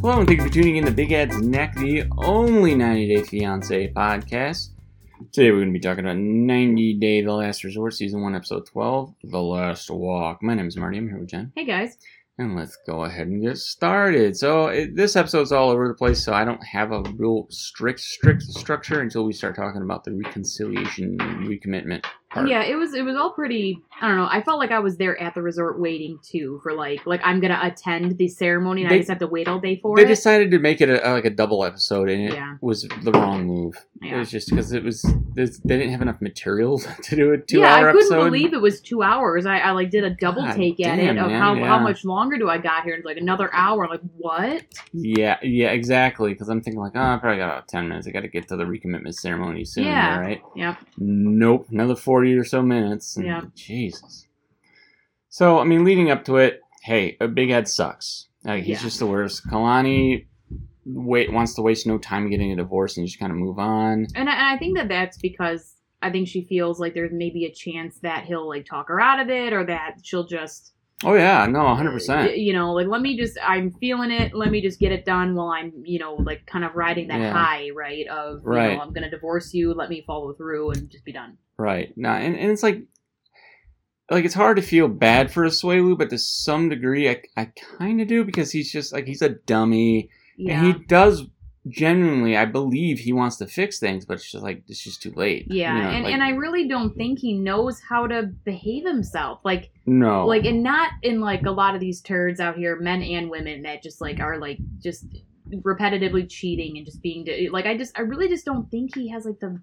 Hello, and thank you for tuning in to Big Ed's Neck, the only 90 Day Fiance podcast. Today we're going to be talking about 90 Day The Last Resort, Season 1, Episode 12, The Last Walk. My name is Marty, I'm here with Jen. Hey guys. And let's go ahead and get started. So, it, this episode's all over the place, so I don't have a real strict, strict structure until we start talking about the reconciliation, recommitment part. Yeah, it was it was all pretty. I don't know. I felt like I was there at the resort waiting too for like like I'm gonna attend the ceremony and They- I just have to wait all day for They it. decided to make it a, like a double episode, and it Yeah. was the wrong move. It was just because it was they didn't have enough material to do a yeah, two-hour episode. I couldn't episode. believe it was two hours. I, I like did a double God take at it of man, how, yeah. how much longer do I got here? And it's like another hour. I'm like, what? Yeah, yeah, exactly. Because I'm thinking like, oh, I probably got about ten minutes. I got to get to the recommitment ceremony soon, Yeah. right? Yep. Nope, another forty or so minutes. and Yeah. Jesus. So I mean, leading up to it, hey, a Big Ed sucks. Like he's Yeah. just the worst. Kalani wait wants to waste no time getting a divorce and just kind of move on. And I, and I think that that's because I think she feels like there's maybe a chance that he'll like talk her out of it or that she'll just Oh yeah, no, uh, hundred percent. you know like let me just i'm feeling it let me just get it done while i'm you know like kind of riding that Yeah. high right of you Right. know i'm gonna divorce you let me follow through and just be done Right. No, and, and it's like like it's hard to feel bad for Asuelu, but to some degree I I kinda do because he's just like he's a dummy. yeah And he does genuinely, I believe he wants to fix things, but it's just like it's just too late. yeah You know, and, like, and i really don't think he knows how to behave himself like no like and not in like a lot of these turds out here men and women that just like are like just repetitively cheating and just being like i just i really just don't think he has like the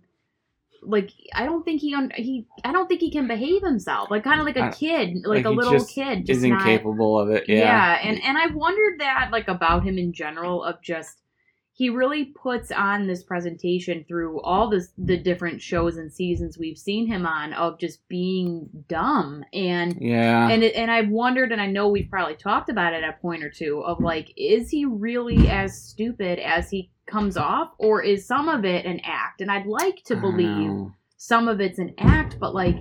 like i don't think he he i don't think he can behave himself like kind of like a kid like, like a little just kid just is not, incapable of it. Yeah. yeah and and i've wondered that like about him in general of just he really puts on this presentation through all this the different shows and seasons we've seen him on of just being dumb and yeah. and it, and I've wondered, and I know we've probably talked about it at a point or two of like, is he really as stupid as he comes off, or is some of it an act? And I'd like to believe some of it's an act, but like,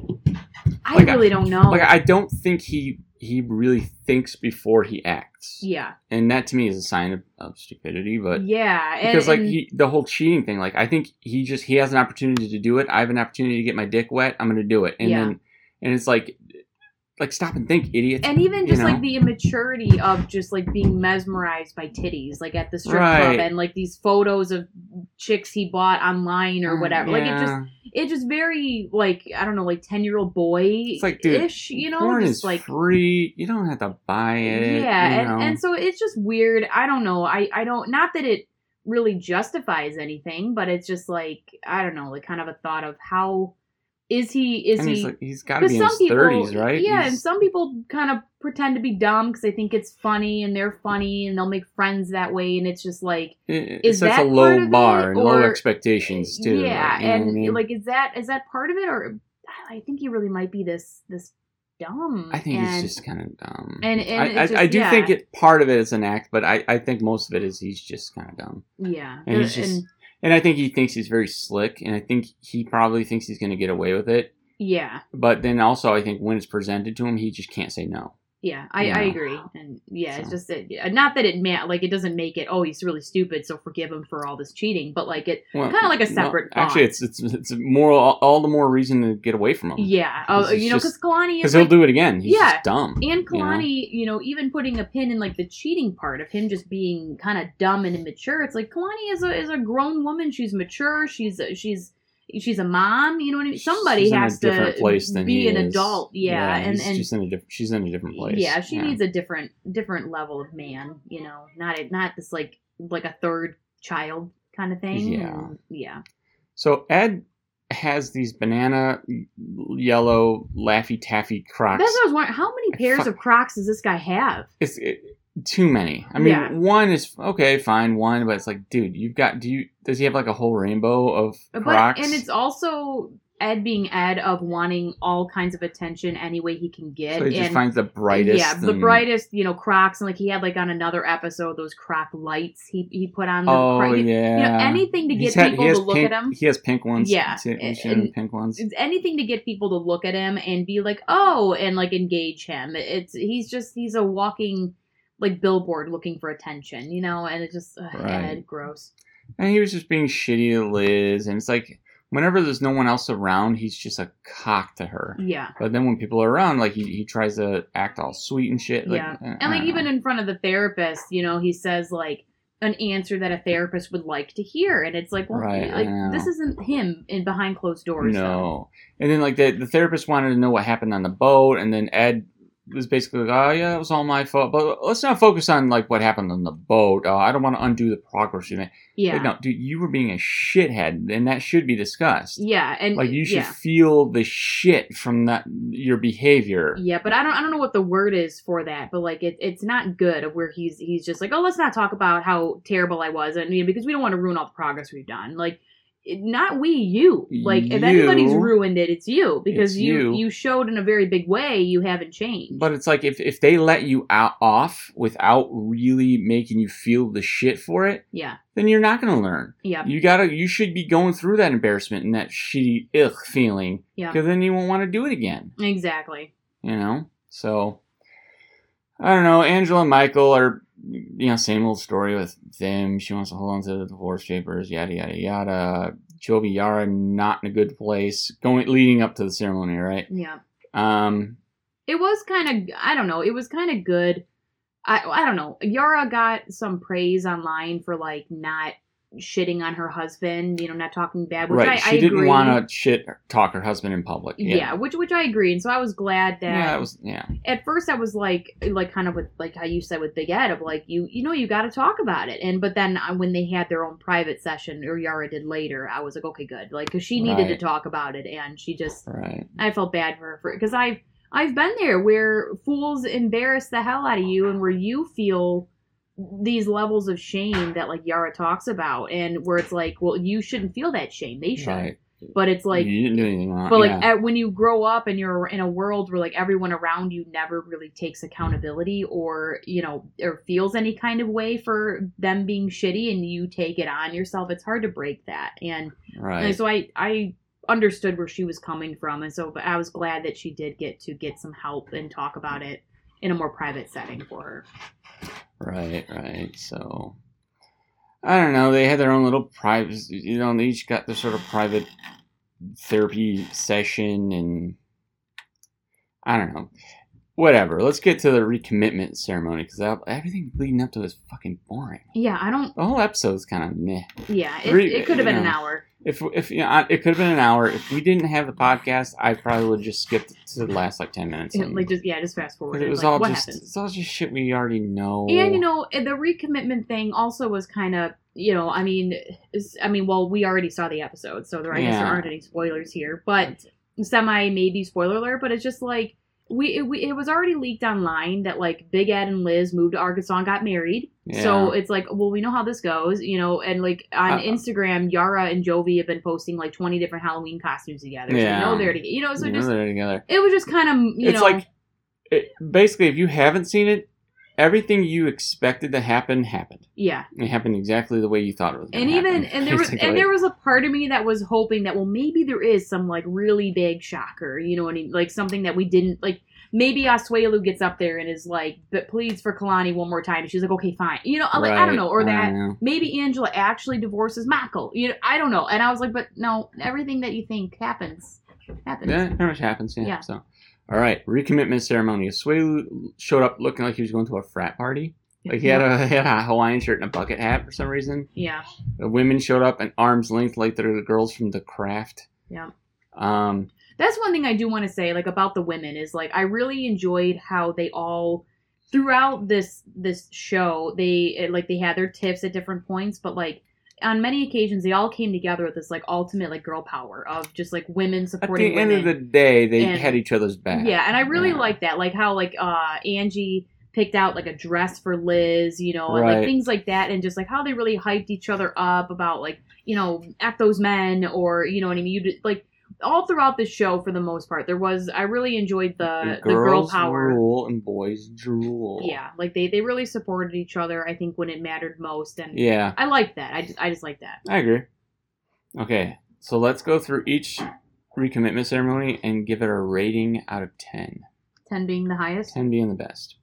I Like, I- really don't know. Like I don't think he he really thinks before he acts. yeah, And that to me is a sign of, of stupidity, but yeah, and, because like and- he the whole cheating thing like i think he just he has an opportunity to do it i have an opportunity to get my dick wet i'm gonna do it and Yeah. then and it's like like stop and think idiot and even you just know? like the immaturity of just like being mesmerized by titties, like at the strip Right. club, and like these photos of chicks he bought online or mm, whatever. Like it just Yeah. it just very like I don't know, like ten year old boy It's like, dude, ish, you know, porn just is like free you don't have to buy it yeah, you and, and so it's just weird. I don't know. I I don't not that it really justifies anything, but it's just like I don't know, like kind of a thought of how is he is and he he's like he's got to be in his people 30s right yeah He's- and some people kind of pretend to be dumb because they think it's funny and they're funny and they'll make friends that way and it's just like it, is that a low bar and low expectations too yeah like, and I mean? like is that is that part of it or i think he really might be this this dumb I think and, he's just kind of dumb. and- and I, I, just- I do yeah. think it part of it is an act, but I, I think most of it is he's just kind of dumb. yeah And he's just- and I think he thinks he's very slick, and I think he probably thinks he's going to get away with it. yeah But then also, I think when it's presented to him, he just can't say no. Yeah i You i agree and yeah it's just that not that it ma- like it doesn't make it oh he's really stupid so forgive him for all this cheating but like it Well, Kinda like a no, separate actually, it's it's it's more all, all the more reason to get away from him. yeah uh, you know because kalani because is he'll do it again. He's Yeah. just dumb. And you know? Kalani, you know? even putting a pin in like the cheating part of him just being kind of dumb and immature. It's like Kalani is a is a grown woman. She's mature. She's she's she's a mom. You know what I mean? Somebody She's has to be an is. adult. Yeah, and and just in a different. She's in a different place. yeah, she needs a different different level of man. You know, not a, not this like like a third child kind of thing. Yeah. And, yeah. So Ed has these banana yellow laffy taffy Crocs. That's what I was wondering. How many pairs Fuck. of Crocs does this guy have? it's it, too many. I mean, Yeah. one is okay, fine, one, but it's like, dude, you've got. Do you? Does he have like a whole rainbow of Crocs? But and it's also Ed being Ed of wanting all kinds of attention any way he can get. so he just finds the brightest. yeah, the and- brightest, you know, Crocs, and like he had like on another episode those Croc lights he he put on. The, Oh Cro- yeah. you know, anything to He's get had- people to look pink, at him. He has pink ones. Yeah, too. And- and- pink ones. It's anything to get people to look at him and be like, oh, and like engage him. It's he's just he's a walking like billboard looking for attention, you know, and it just ugh, Right. Ed, gross. And he was just being shitty to Liz, and it's like whenever there's no one else around, he's just a cock to her. Yeah. But then when people are around, like he, he tries to act all sweet and shit. Like, Yeah. eh, And like even know. in front of the therapist, you know, he says like an answer that a therapist would like to hear, and it's like, well, Right, like this isn't him in behind closed doors. no. And then like the the therapist wanted to know what happened on the boat, and then Ed was basically like, "Oh yeah, it was all my fault." But let's not focus on like what happened on the boat. Oh, I don't want to undo the progress you made. Yeah. Like, no, dude, you were being a shithead, and that should be discussed. Yeah, and Like you should yeah. feel the shit from that your behavior. Yeah, but I don't I don't know what the word is for that, but like it, it's not good of where he's he's just like, oh, let's not talk about how terrible I was, and you know, because we don't want to ruin all the progress we've done. Like, not we, you. Like, if You. anybody's ruined it, it's you because It's you you. you showed in a very big way you haven't changed. But it's like if, if they let you out off without really making you feel the shit for it, yeah, then you're not gonna learn. yeah, You gotta you should be going through that embarrassment and that shitty ugh feeling. Yeah. Because then you won't want to do it again. exactly. You know? So I don't know, Angela and Michael are you know, same old story with them. She wants to hold on to the divorce papers, yada yada yada. Jovi Yara not in a good place. Going leading up to the ceremony, right? Yeah, Um it was kind of I don't know, it was kind of good. I I don't know. Yara got some praise online for like not shitting on her husband, you know, not talking bad, which right. I, she I didn't want to shit talk her husband in public. yeah. Yeah. which which I agree, and so I was glad that. Yeah, it was yeah. At first, I was like, like kind of with like how you said with Big Ed of like you you know you got to talk about it, and but then when they had their own private session or Yara did later, I was like, okay, good, like because she needed to talk about it, and she just Right. I felt bad for her for because I've I've been there where fools embarrass the hell out of you, and where you feel these levels of shame that like Yara talks about, and where it's like, well, you shouldn't feel that shame, they should, Right. but it's like you didn't do anything wrong. but like yeah. at, when you grow up and you're in a world where like everyone around you never really takes accountability or you know or feels any kind of way for them being shitty and you take it on yourself, it's hard to break that. And, right. and so I I understood where she was coming from, and so but I was glad that she did get to get some help and talk about it in a more private setting for her. Right, right. So I don't know. They had their own little private. You know, they each got their sort of private therapy session, and I don't know. Whatever. Let's get to the recommitment ceremony because everything leading up to it is fucking boring. Yeah, I don't. The whole episode's kind of meh. Yeah, it, Re- it could have been an hour. If if you know, it could have been an hour. If we didn't have the podcast, I probably would have just skipped to the last like ten minutes. and- Like just yeah, just fast forward. it was like, all what just happened? it's all just shit we already know. And you know, the recommitment thing also was kind of, you know, I mean, I mean, well, we already saw the episode, so there I guess there aren't any spoilers here, but semi maybe spoiler alert. But it's just like we it, we it was already leaked online that like Big Ed and Liz moved to Arkansas and got married. Yeah. So it's like, well, we know how this goes, you know, and like on Uh, Instagram, Yara and Jovi have been posting like twenty different Halloween costumes together. Yeah. So you know they're together, you know. So You know just they're together. it was just kind of you it's know. like it, basically if you haven't seen it everything you expected to happen happened. Yeah, it happened exactly the way you thought it was and even happen, and there was and there was a part of me that was hoping that well maybe there is some like really big shocker you know what I mean? Like something that we didn't like maybe Asuelu gets up there and is like but pleads for Kalani one more time. And she's like okay fine. You know like I don't know or that know. maybe Angela actually divorces Michael you know I don't know. And I was like but no everything that you think happens happens. Yeah pretty much happens yeah, Yeah. so all right recommitment ceremony. Asuelu showed up looking like he was going to a frat party. Like he had a, he had a hawaiian shirt and a bucket hat for some reason. Yeah. The women showed up at arm's length like they're the girls from the craft. Yeah. um that's one thing I do want to say, like about the women, is like I really enjoyed how they all throughout this this show they it- like they had their tips at different points, but like on many occasions they all came together with this like ultimate like girl power of just like women supporting. at the end of the day they And- had each other's back yeah, and I really Yeah. like that, like how like uh Angie picked out like a dress for Liz, you know, and Right. like things like that, and just like how they really hyped each other up about like you know at those men or you know what I mean. You like all throughout the show for the most part, there was I really enjoyed the the, girl power. rule and boys drool Yeah, like they they really supported each other. I think when it mattered most, and yeah I like that. I just I just like that. I agree. Okay, so let's go through each recommitment ceremony and give it a rating out of 10. Ten being the highest. 10 being the best.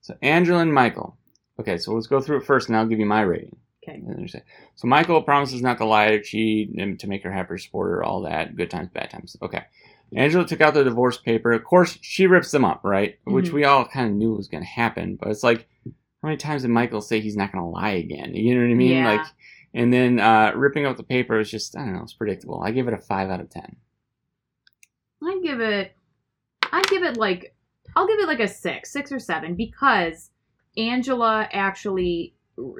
So Angela and Michael. Okay, so let's go through it first, and I'll give you my rating. Okay. And then you say- So Michael promises not to lie or cheat and to make her happy, support her, all that. Good times, bad times. Okay. Angela took out the divorce paper. Of course, she rips them up, right? Which Mhm. we all kind of knew was going to happen. But it's like, how many times did Michael say he's not going to lie again? You know what I mean? Yeah. Like, and then uh, ripping up the paper is just, I don't know, it's predictable. I give it a five out of ten. I'd give it I'd give it like I'll give it like a six, six or seven, because Angela actually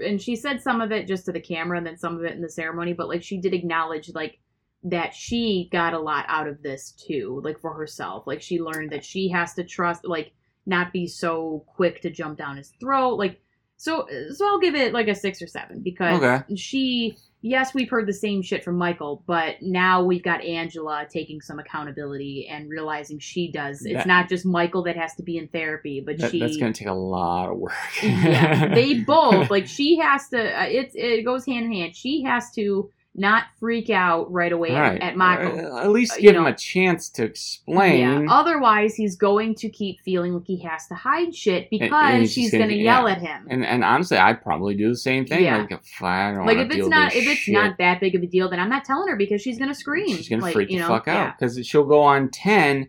and she said some of it just to the camera and then some of it in the ceremony, but like she did acknowledge like that she got a lot out of this too, like for herself. Like she learned that she has to trust like not be so quick to jump down his throat. Like so so I'll give it like a six or seven because Okay. she yes, we've heard the same shit from Michael, but now we've got Angela taking some accountability and realizing she does. It's That- not just Michael that has to be in therapy, but That, she. that's going to take a lot of work. yeah, they both like she has to. Uh, it it goes hand in hand. She has to not freak out right away at- Right. at, Michael. Uh, at least Uh, give him know. a chance to explain. Yeah. Otherwise, he's going to keep feeling like he has to hide shit because and just she's gonna- yell yeah. at him. And and honestly, I'd probably do the same thing. Yeah. Like, if I don't like if it's not if it's shit, not that big of a deal, then I'm not telling her because she's going to scream. she's gonna freak you the know? fuck out because she'll go on ten,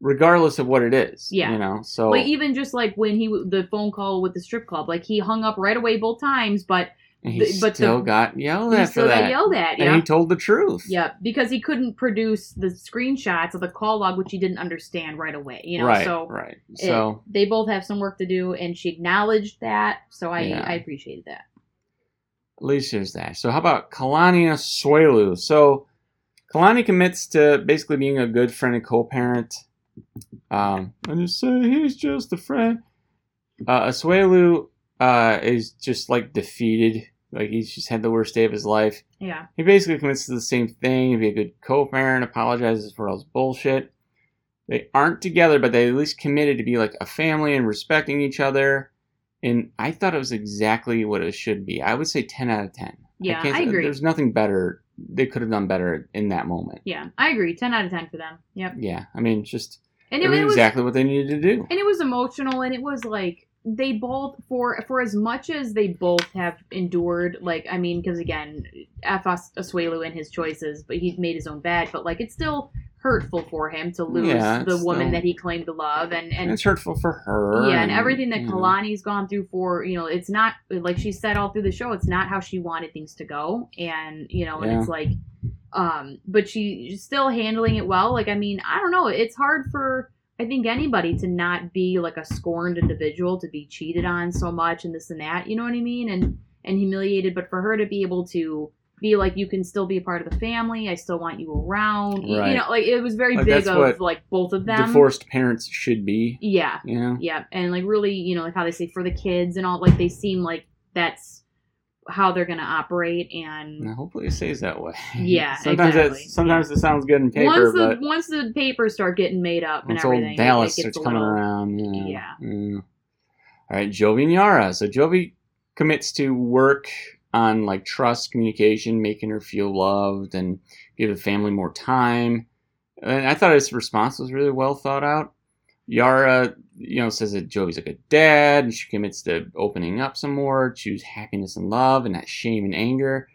regardless of what it is. Yeah. you know. So Like even just like when he the phone call with the strip club, like he hung up right away both times, but and he the- but the- still got yelled he at for still that. got yelled at. and Yeah, he told the truth. yeah, because he couldn't produce the screenshots of the call log, which he didn't understand right away. You know, right, so right. it- So they both have some work to do, and she acknowledged that, so I Yeah. I appreciated that. at least there's that. So how about Kalani Asuelu? So Kalani commits to basically being a good friend and co-parent. Um, and just say he's just a friend. Uh, Asuelu uh, is just like defeated. Like he's just had the worst day of his life. Yeah, He basically commits to the same thing, to be a good co-parent, apologizes for all his bullshit. They aren't together, but they at least committed to be like a family and respecting each other. And I thought it was exactly what it should be. I would say 10 out of 10. yeah, can't I, agree. There's nothing better. They could have done better in that moment. Yeah, I agree. Ten out of ten for them. Yep, Yeah, I mean, just and it, it was exactly what they needed to do. and it was emotional and it was like they both for for as much as they both have endured like i mean because again f asuelu and his choices but he made his own bed but like it's still hurtful for him to lose Yeah, the woman still- that he claimed to love and And and it's hurtful for her. yeah and everything that you know. kalani's gone through for you know it's not like she said all through the show it's not how she wanted things to go and you know and it's like um but she's still handling it well like i mean i don't know it's hard for i think anybody to not be like a scorned individual to be cheated on so much and this and that you know what i mean? And and humiliated but for her to be able to be like you can still be a part of the family i still want you around you- Right. you know like it was very Like, big of like both of them. Divorced parents should be, yeah. You know? yeah, and like really, you know, like how they say for the kids and all, like they seem like that's how they're gonna operate. And And hopefully it stays that way. Yeah, sometimes exactly. it sometimes it sounds good in paper, once the but once the papers start getting made up and once everything, old it- Dallas it, starts a coming around, you know, Yeah. mm. All right, Jovi and Yara. So Jovi commits to work on like trust, communication, making her feel loved, and give the family more time. And I thought his response was really well thought out. Yara, you know, says that Jovi's a good dad, and she commits to opening up some more, choose happiness and love, and not shame and anger.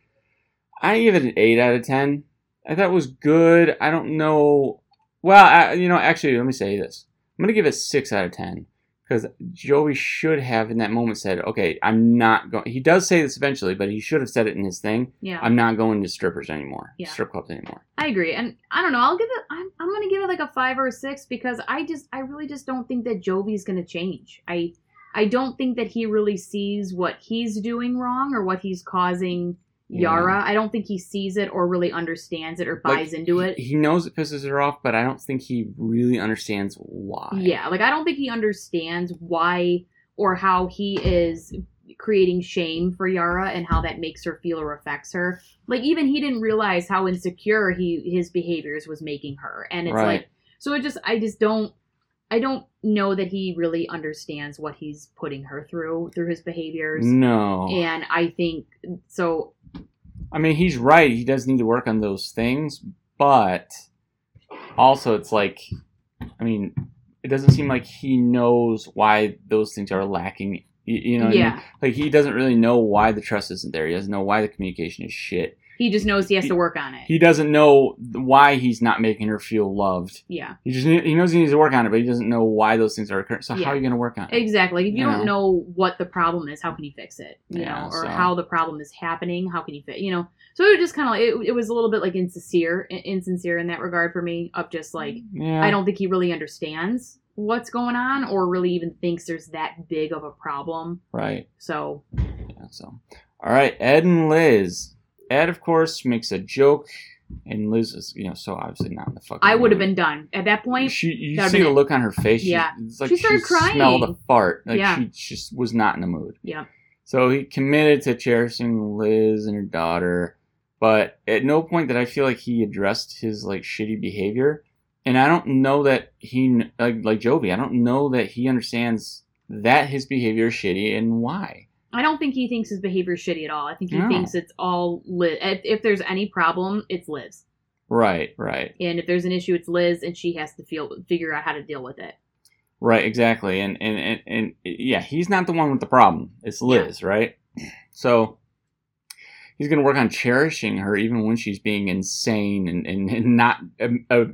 I give it an eight out of ten. I thought it was good. I don't know. Well, I, you know, actually, let me say this. I'm gonna give it six out of ten because Jovi should have in that moment said, "Okay, I'm not going." He does say this eventually, but he should have said it in his thing. Yeah, I'm not going to strippers anymore, Yeah. strip clubs anymore. I agree, and I don't know. I'll give it. I'm, I'm gonna give it like a five or a six because I just, I really just don't think that Jovi's gonna change. I, I don't think that he really sees what he's doing wrong or what he's causing Yara. I don't think he sees it or really understands it or Like, buys into it. He knows it pisses her off, but I don't think he really understands why. Yeah, like I don't think he understands why or how he is creating shame for Yara and how that makes her feel or affects her. Like even he didn't realize how insecure he his behaviors was making her. And it's Right. like so it just I just don't I don't know that he really understands what he's putting her through through his behaviors. No. And I think so I mean, he's right. He does need to work on those things, but also it's like, I mean, it doesn't seem like he knows why those things are lacking You, you know, what I mean? yeah. like he doesn't really know why the trust isn't there. He doesn't know why the communication is shit. He just knows he has to work on it. He doesn't know why he's not making her feel loved. yeah. He just he knows he needs to work on it, but he doesn't know why those things are occurring. So Yeah. how are you going to work on it? Exactly. If you, You don't know. know what the problem is, how can you fix it? You Yeah, know, or so- how the problem is happening, how can you fit? You know, so it was just kind of like it, it was a little bit like insincere, insincere in that regard for me. Of just like Yeah, I don't think he really understands what's going on, or really even thinks there's that big of a problem. right. So Yeah, so, all right, Ed and Liz. Ed, of course, makes a joke, and Liz is, you know, so obviously not in the fucking. I would have been done at that point. She, you that'd see the it. look on her face. She, Yeah. it's like She started crying. smelled a fart. Like Yeah. she just was not in the mood. Yeah. So he committed to cherishing Liz and her daughter, but at no point did I feel like he addressed his like shitty behavior. And I don't know that he like like Jovi. I don't know that he understands that his behavior is shitty and why. I don't think he thinks his behavior is shitty at all. I think he No. thinks it's all Liz. If, if there's any problem, it's Liz. Right, right, And if there's an issue, it's Liz, and she has to feel figure out how to deal with it. right, exactly. And and and, and yeah, he's not the one with the problem. It's Liz, right? So he's going to work on cherishing her even when she's being insane and and, and not um, uh,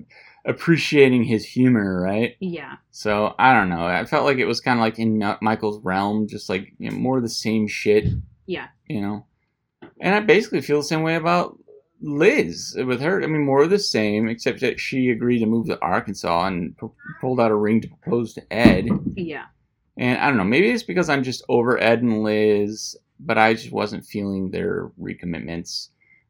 appreciating his humor, right? Yeah. So I don't know. I felt like it was kind of like in Michael's realm, just like you know, more of the same shit. Yeah. You know, and I basically feel the same way about Liz with her. I mean, more of the same, except that she agreed to move to Arkansas and p- pulled out a ring to propose to Ed. Yeah. And I don't know. Maybe it's because I'm just over Ed and Liz, but I just wasn't feeling their recommitments.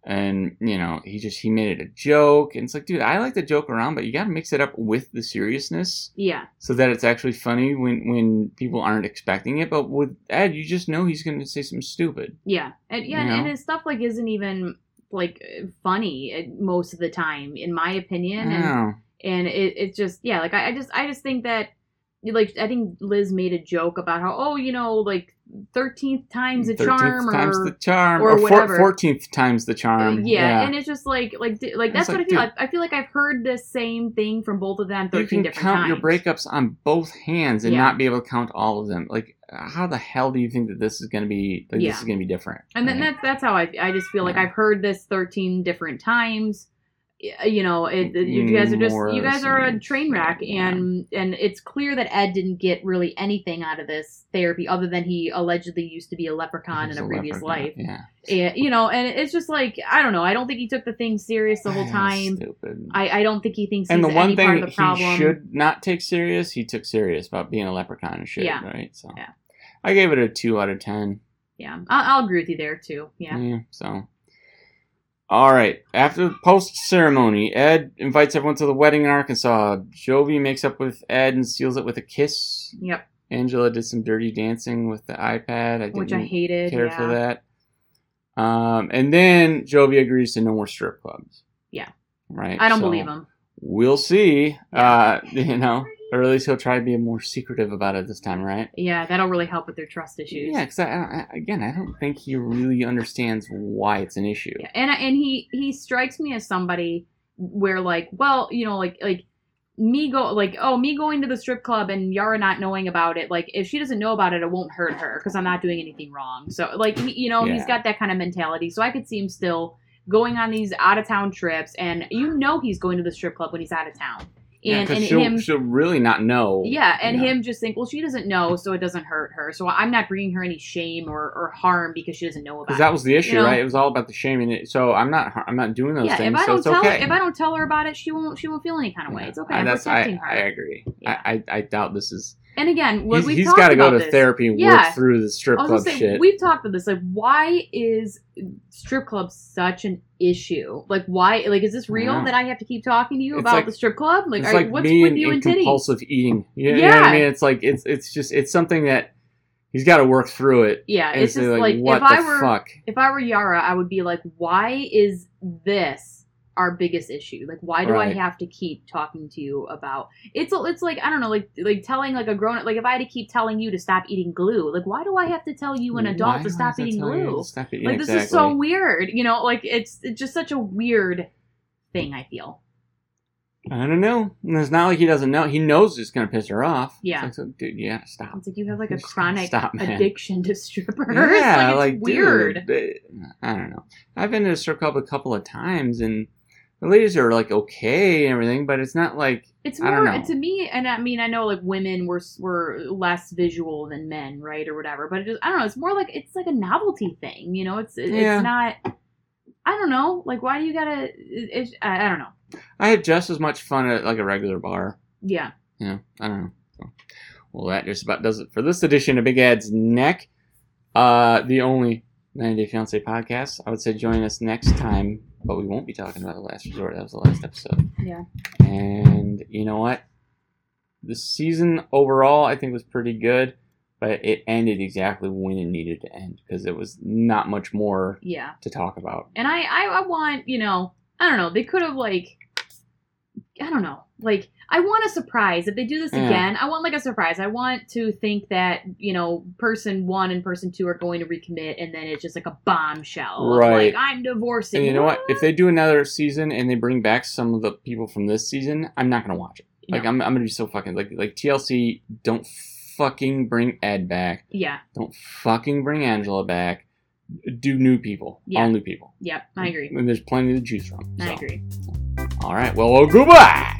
And you know, he just he made it a joke, and it's like, dude, I like to joke around, but you got to mix it up with the seriousness Yeah. so that it's actually funny when when people aren't expecting it. But with Ed, you just know he's going to say something stupid. Yeah. And yeah, You and his stuff like isn't even like funny uh, most of the time, in my opinion. And and it, it's just yeah, like I, I just I just think that like I think Liz made a joke about how oh you know like thirteenth times the 13th charm times or the charm, or or fourteenth times the charm. Uh, yeah, and it's just like like like that's It's what I feel. I, I feel like I've heard the same thing from both of them you can count times. your breakups on both hands and Yeah. not be able to count all of them. Like, how the hell do you think that this is going to be? Like, Yeah. this is going to be different. And then right? that's that's how I I just feel like I've heard this thirteen different times. Y- You know, it, you guys are just More you guys are a train wreck, shit, yeah. and and it's clear that Ed didn't get really anything out of this therapy other than he allegedly used to be a leprechaun in a previous leprechaun. life. Yeah, And, you know, and it's just like I don't know. I don't think he took the thing serious the whole Yeah, time. Stupid. I, I don't think he thinks and the one thing of the problem. he should not take serious, he took serious about being a leprechaun and shit. Yeah. Right. So. Yeah. I gave it a two out of ten. Yeah, I'll, I'll agree with you there too. Yeah, so. All right. After the post ceremony, Ed invites everyone to the wedding in Arkansas. Jovi makes up with Ed and seals it with a kiss. yep. Angela did some dirty dancing with the iPad. I didn't Which I hated. care yeah. for that. Um, and then Jovi agrees to no more strip clubs. Yeah. Right. I don't so believe him. We'll see. Uh, you know, or at least he'll try to be more secretive about it this time, right? Yeah, that'll really help with their trust issues. Yeah, because I, I, again, I don't think he really understands why it's an issue. Yeah, and and he he strikes me as somebody where like, well, you know, like like me go like oh me going to the strip club and Yara not knowing about it like if she doesn't know about it it won't hurt her because I'm not doing anything wrong so like he, you know he's got that kind of mentality so I could see him still going on these out of town trips and you know he's going to the strip club when he's out of town Yeah, and 'cause and she'll, him she'll really not know. yeah, and you know. him just think, well, she doesn't know, so it doesn't hurt her. So I'm not bringing her any shame or, or harm because she doesn't know about Because that was the issue, know? right? It was all about the shaming. It. So I'm not, I'm not doing those yeah, things. if I so don't it's tell okay. her, if I don't tell her about it, she won't she won't feel any kind of way. Yeah. It's okay. I'm protecting I, her. I agree. Yeah. I, I, I doubt this is. and again, what He's, we've he's got to go to this. therapy and Yeah. work through the strip club say shit. we've talked about this. Like, why is strip clubs such an issue? Like, why? Like, is this real Yeah. that I have to keep talking to you It's about like- the strip club? Like, are, like what's with and, you and and titties? compulsive eating. You know, you know what I mean? It's like it's it's just it's something that he's got to work through it. Yeah, it's just like, what if the I were fuck? if I were Yara, I would be like, why is this our biggest issue? Like, why do Right. I have to keep talking to you about? It's it's like I don't know, like like telling like a grown up. Like if I had to keep telling you to stop eating glue, like why do I have to tell you an adult Why to stop eating tell you to glue? stop? Yeah, Like this exactly. is so weird, you know. Like it's it's just such a weird thing. I feel. I don't know. It's not like he doesn't know. He knows it's gonna piss her off. It's Yeah. like, so, dude, Yeah, stop. It's like you have like a chronic stop, addiction to strippers. Yeah, like, it's dude, weird. they- I don't know. I've been to a strip club a couple of times, and the ladies are like okay and everything, but it's not like It's I don't more know. to me, and I mean, I know like women were were less visual than men, right, or whatever. But it just, I don't know. It's more like it's like a novelty thing, you know. It's it- Yeah. it's not. I don't know. Like, why do you gotta? It, it's I, I don't know. I had just as much fun at like a regular bar. Yeah. Yeah, I don't know. So, well, that just about does it for this edition of Big Ed's Neck. Uh, the only 90 Day Fiance podcast. I would say join us next time, but we won't be talking about the last resort. That was the last episode. Yeah. And you know what? The season overall, I think, was pretty good, but it ended exactly when it needed to end because it was not much more Yeah. to talk about. And I, I, I want, you know, I don't know. They could have like, I don't know, like I want a surprise. If they do this Yeah. again, I want like a surprise. I want to think that you know, person one and person two are going to recommit, and then it's just like a bombshell. Right. Like I'm divorcing. And you know what? If they do another season and they bring back some of the people from this season, I'm not gonna watch it. Like No. I'm, I'm gonna be so fucking like like TLC. Don't fucking bring Ed back. yeah. Don't fucking bring Angela back. Do new people. Yeah. All new people. Yep. I agree. And there's plenty to choose from. I so. agree. All right. Well, well goodbye.